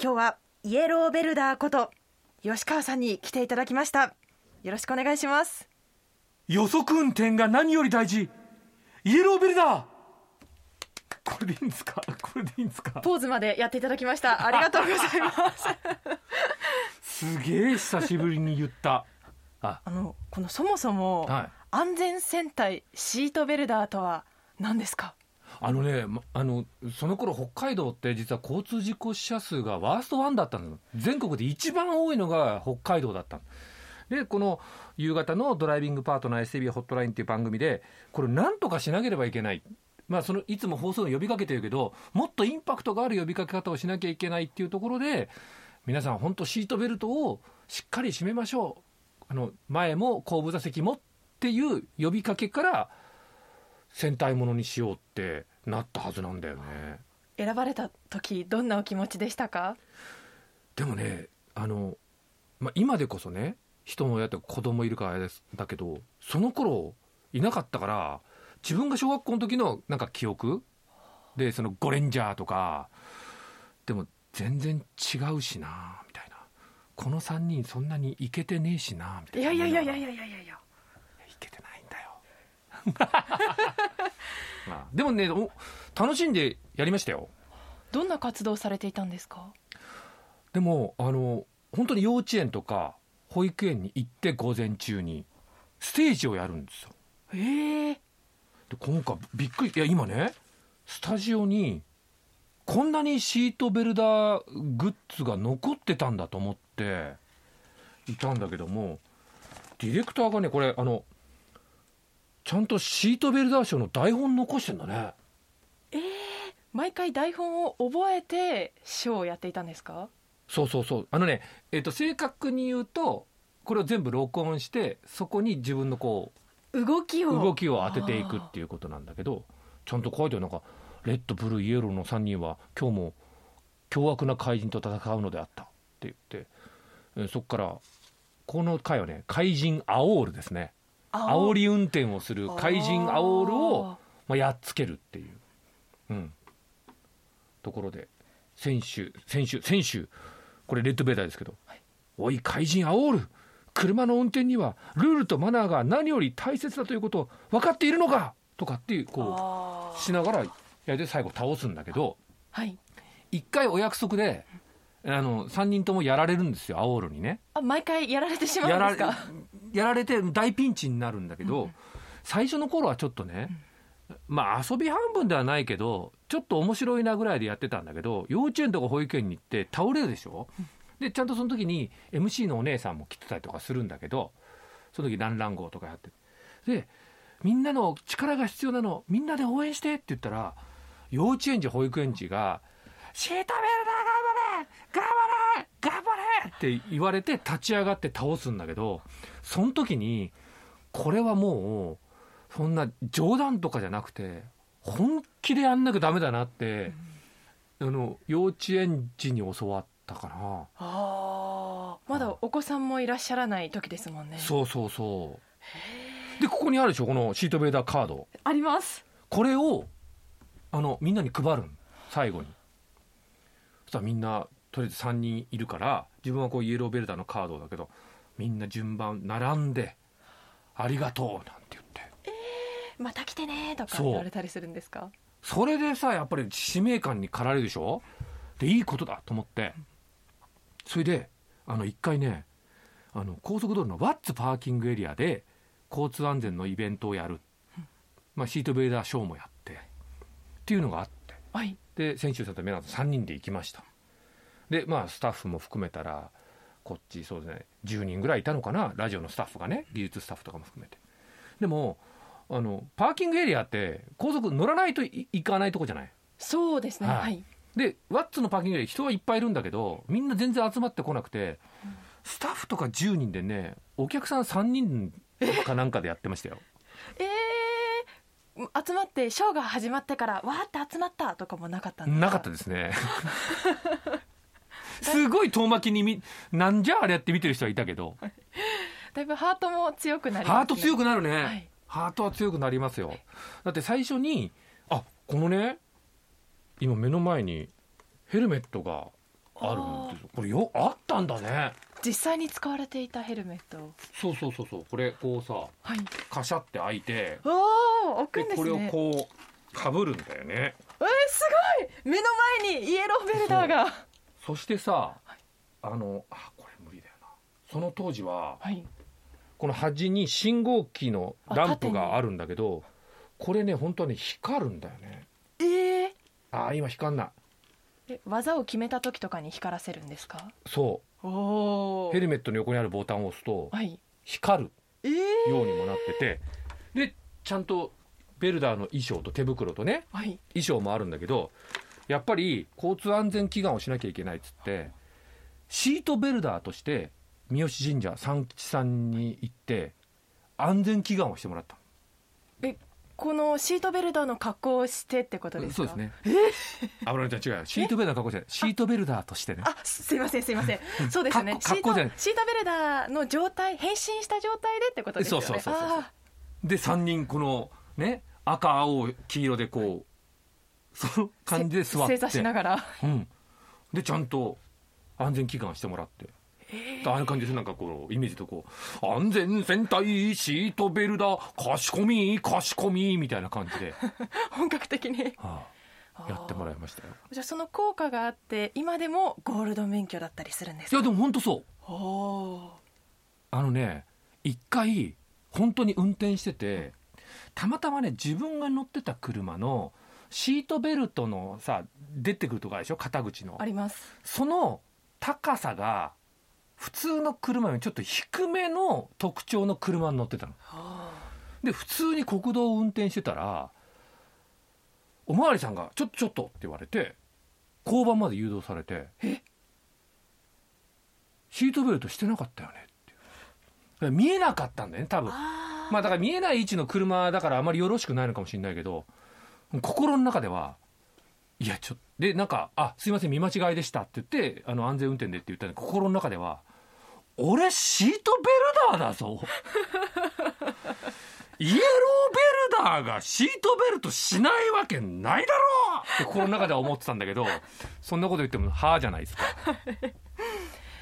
今日はイエローベルダーこと吉川さんに来ていただきました。よろしくお願いします。予測運転が何より大事。イエローベルダー。これでいいんですか？これでいいんですか？ポーズまでやっていただきました。ありがとうございます。すげえ久しぶりに言った。あ。のこのそもそも、はい、安全戦隊シートベルダーとは何ですか？あのね、あのその頃北海道って実は交通事故死者数がワーストワンだったの全国で一番多いのが北海道だったでこの夕方のドライビングパートナー STB ホットラインっていう番組でこれなんとかしなければいけない。まあ、そのいつも放送で呼びかけてるけどもっとインパクトがある呼びかけ方をしなきゃいけないっていうところで皆さん本当シートベルトをしっかり締めましょう。あの前も後部座席もっていう呼びかけから戦隊ものにしようってなったはずなんだよね。選ばれた時どんなお気持ちでしたか？でもねあの、まあ、今でこそね人の親って子供いるからですだけどその頃いなかったから自分が小学校の時のなんか記憶でそのゴレンジャーとかでも全然違うしなみたいな。この3人そんなにいけてねえしなみたいな。いやいやいやいやいやいやいやいけてないんだよまあ、でもね楽しんでやりましたよ。どんな活動されていたんですか？でもあの本当に幼稚園とか保育園に行って午前中にステージをやるんですよ。へえ。で今回びっくりいや今ねスタジオにこんなにシートベルダーグッズが残ってたんだと思っていたんだけどもディレクターがねこれあのちゃんとシートベルダーショーの台本残してんだね。えー、毎回台本を覚えてショーをやっていたんですか？そうそうそう。あのね、えーと正確に言うとこれを全部録音してそこに自分のこう動きを。動きを当てていくっていうことなんだけどちゃんと書いてある。なんかレッドブルーイエローの3人は今日も凶悪な怪人と戦うのであった。って言って、えー、そこからこの回はね怪人アオールですね煽り運転をする怪人アオールをまあ、やっつけるっていう、うん、ところで選手選手選手。これレッドベーダーですけど「はい、おい怪人アオール車の運転にはルールとマナーが何より大切だということを分かっているのかとかっていうこうしながらやりて最後倒すんだけど、はい、1回お約束であの3人ともやられるんですよアオールにね。あ毎回やられてしまうんですか？やられて大ピンチになるんだけど、うん、最初の頃はちょっとね、うん、まあ遊び半分ではないけどちょっと面白いなぐらいでやってたんだけど幼稚園とか保育園に行って倒れるでしょ、うん。でちゃんとその時に MC のお姉さんも来てたりとかするんだけどその時ランラン号とかやって。でみんなの力が必要なのみんなで応援してって言ったら幼稚園児保育園児が「シートベルト頑張れ頑張れ頑張れ!」って言われて立ち上がって倒すんだけどその時にこれはもうそんな冗談とかじゃなくて本気でやんなきゃダメだなって、あの幼稚園児に教わったかな。あまだお子さんもいらっしゃらない時ですもんね。そうそうそう。でここにあるでしょ？このシートベーダーカード。あります。これをあのみんなに配る最後に。そしたらみんなとりあえず3人いるから自分はこうイエローベルダーのカードだけどみんな順番並んで「ありがとう」なんて言って「えー、また来てね」とか言われたりするんですか？それでさやっぱり使命感に駆られるでしょ？でいいことだと思って。それであの1回ねあの高速道路のワッツパーキングエリアで交通安全のイベントをやる、まあ、シートベーダーショーもやって。っていうのがあって、はい、で先週さんと皆さん3人で行きましたでまあスタッフも含めたらこっちそうですね10人ぐらいいたのかなラジオのスタッフがね技術スタッフとかも含めて。でもあのパーキングエリアって高速乗らないといかないとこじゃない？そうですねはい、はい。でワッツのパーキングで人はいっぱいいるんだけどみんな全然集まってこなくてスタッフとか10人でねお客さん3人かなんかでやってましたよ。えー、集まってショーが始まってからわーって集まったとかもなかったなかったですね。すごい遠巻きにみなんじゃあれやって見てる人はいたけど。だいぶハートも強くなります、ね、ハート強くなるね、はい、ハートは強くなりますよ。だって最初にあこのね今目の前にヘルメットがあるんですよ。これよあったんだね。実際に使われていたヘルメットそうそうそうそう。これこうさ、はい、カシャって開いておお置くんですね。これをこうかぶるんだよね。えー、すごい！目の前にイエローベルダーがそしてさ、はい、あのあこれ無理だよな。その当時は、はい、この端に信号機のランプがあるんだけどこれね本当はね光るんだよね。ええー、あ今光んない。技を決めた時とかに光らせるんですか？そう。おヘルメットの横にあるボタンを押すと、光るようにもなってて、えー、でちゃんとベルダーの衣装と手袋とね、はい、衣装もあるんだけどやっぱり交通安全祈願をしなきゃいけないっつってシートベルダーとして三好神社三吉さんに行って安全祈願をしてもらった。えこのシートベルダーの格好をしてってことですか？そうですね。え？あぶらちゃん違う。シートベルダーの格好じゃない。シートベルダーとしてね。あすいませんすいません。そうですね。格好じゃない。シートベルダーの状態変身した状態でってことですよね。そうそうそうそうで3人このね赤青黄色でこうその感じで座って。正座しながら、うん、でちゃんと安全祈願してもらって。ああいう感じですなんかこうイメージとこう安全戦隊シートベルダかしこみかしこみみたいな感じで。本格的に、はあ、やってもらいましたよ。じゃあその効果があって今でもゴールド免許だったりするんですいやでも本当そう。あのね一回本当に運転しててたまたまね自分が乗ってた車のシートベルトのさ出てくるとこあるでしょ？肩口の。あります。その高さが普通の車よりちょっと低めの特徴の車に乗ってたの。で普通に国道を運転してたらおまわりさんが「ちょっとちょっと」って言われて交番まで誘導されて「シートベルトしてなかったよね」って見えなかったんだよね多分。まあだから見えない位置の車だからあまりよろしくないのかもしれないけど心の中ではいやちょっとでなんか「あすいません見間違いでした」って言ってあの安全運転でって言ったんで心の中では俺シートベルダーだぞイエローベルダーがシートベルトしないわけないだろって心の中では思ってたんだけどそんなこと言ってもはあじゃないですか。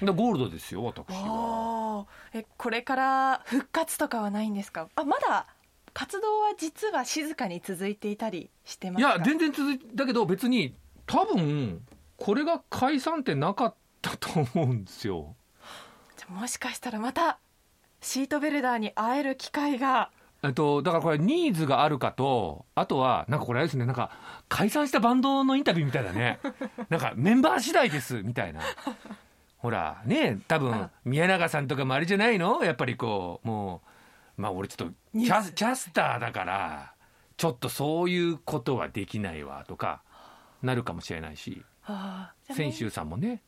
でゴールドですよ私は。えこれから復活とかはないんですか？あまだ活動は実は静かに続いていたりしてますいや全然続いたけど別に多分これが解散ってなかったと思うんですよ。もしかしたらまたシートベルダーに会える機会が。えっと、だからこれニーズがあるかと、あとは、なんかこれあれですね、なんか解散したバンドのインタビューみたいだね。なんかメンバー次第ですみたいな。ほら、ね多分宮永さんとかもあれじゃないの？やっぱりこう、もう、まあ俺ちょっとキャキャスターだから、ちょっとそういうことはできないわとか、なるかもしれないし、泉州さんもね、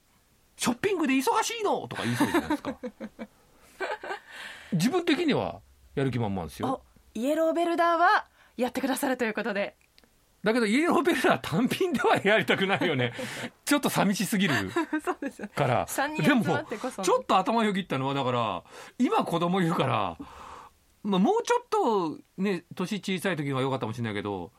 ショッピングで忙しいのとか言いそうじゃないですか。自分的にはやる気満々ですよ。イエローベルダーはやってくださるということで。だけどイエローベルダー単品ではやりたくないよね。ちょっと寂しすぎる から。でもちょっと頭よぎったのはだから今子供いるから、まあ、もうちょっとね年小さい時は良かったかもしれないけど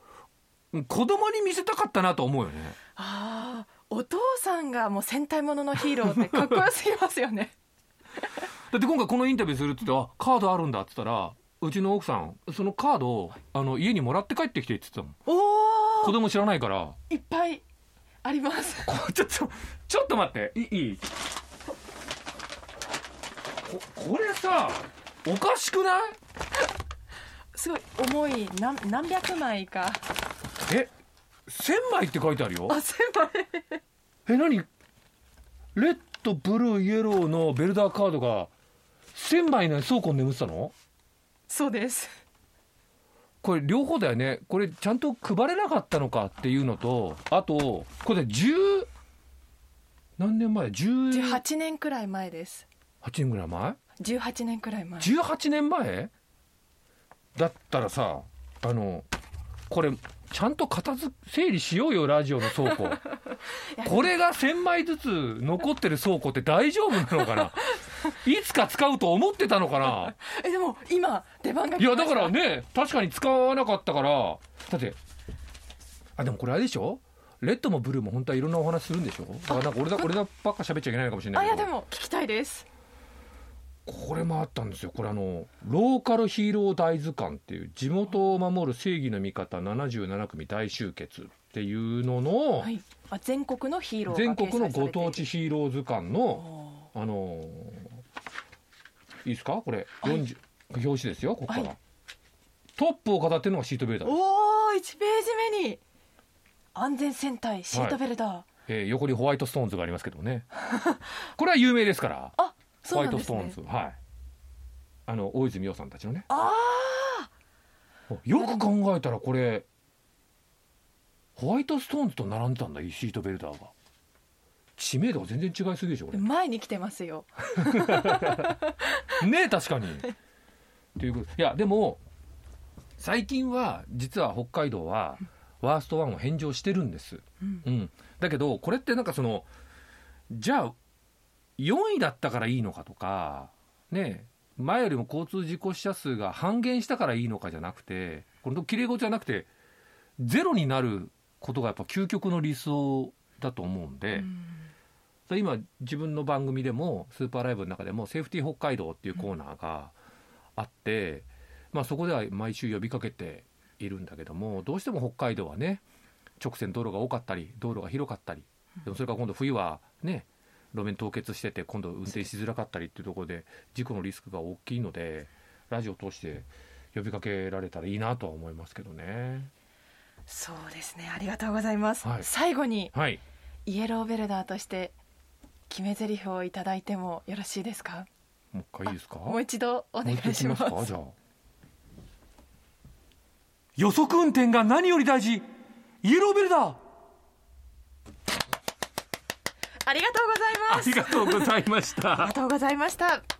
子供に見せたかったなと思うよね。ああお父さんがもう戦隊もののヒーローってかっこよすぎますよね。だって今回このインタビューするって言ってあカードあるんだって言ったらうちの奥さんそのカードをあの家にもらって帰ってきてって言ってたもん。お子供知らないから。いっぱいあります。ちょっとちょっと待って。いい？ここれさおかしくない？すごい重い何何百枚か。え1000枚って書いてあるよ。あ千枚。え何？レッドブルーイエローのベルダーカードが1000枚の倉庫に眠ってたの？そうです。これ両方だよね。これちゃんと配れなかったのかっていうのとあとこれ10何年前？18年くらい前です。8年ぐらい前？18年くらい前。18年前？だったらさあのこれちゃんと片付整理しようよラジオの倉庫。これが1000枚ずつ残ってる倉庫って大丈夫なのかな？いつか使うと思ってたのかな？えでも今出番がいやだからね確かに使わなかったから。だってあでもこれあれでしょ？レッドもブルーも本当はいろんなお話するんでしょ？だからなんか俺だ俺だばっか喋っちゃいけないかもしれないけど。あいやでも聞きたいですこれもあったんですよ。これあのローカルヒーロー大図鑑っていう地元を守る正義の味方77組大集結っていうのの、はい、あ全国のヒーロー全国のご当地ヒーロー図鑑のあのいいですか？これ、はい、表紙ですよここから、はい、トップを飾ってるのがシートベルダー。おお1ページ目に安全戦隊シートベルダー、はい、えー、横にホワイトストーンズがありますけどね。これは有名ですから。あホワイトストーンズ、はい。あの大泉洋さんたちのね。ああよく考えたらこれホワイトストーンズと並んでたんだシートベルダーが。知名度が全然違いすぎでしょこれ。前に来てますよ。ね確かに。ということいやでも最近は実は北海道はワースト1を返上してるんです、うん、うん、だけどこれってなんかそのじゃあ4位だったからいいのかとかね前よりも交通事故死者数が半減したからいいのかじゃなくてこのきれい事じゃなくてゼロになることがやっぱ究極の理想だと思うんで、うん、今自分の番組でもスーパーライブの中でもセーフティー北海道っていうコーナーがあって、うん、まあ、そこでは毎週呼びかけているんだけどもどうしても北海道はね直線道路が多かったり道路が広かったりでもそれから今度冬はね路面凍結してて今度運転しづらかったりっていうところで事故のリスクが大きいのでラジオを通して呼びかけられたらいいなとは思いますけどね。そうですね。ありがとうございます、はい、最後に、はい、イエローベルダーとして決め台詞をいただいてもよろしいですか？もう一回いいですか？もう一度お願いします。じゃあ。予測運転が何より大事。イエローベルダーありがとうございます。ありがとうございました。ありがとうございました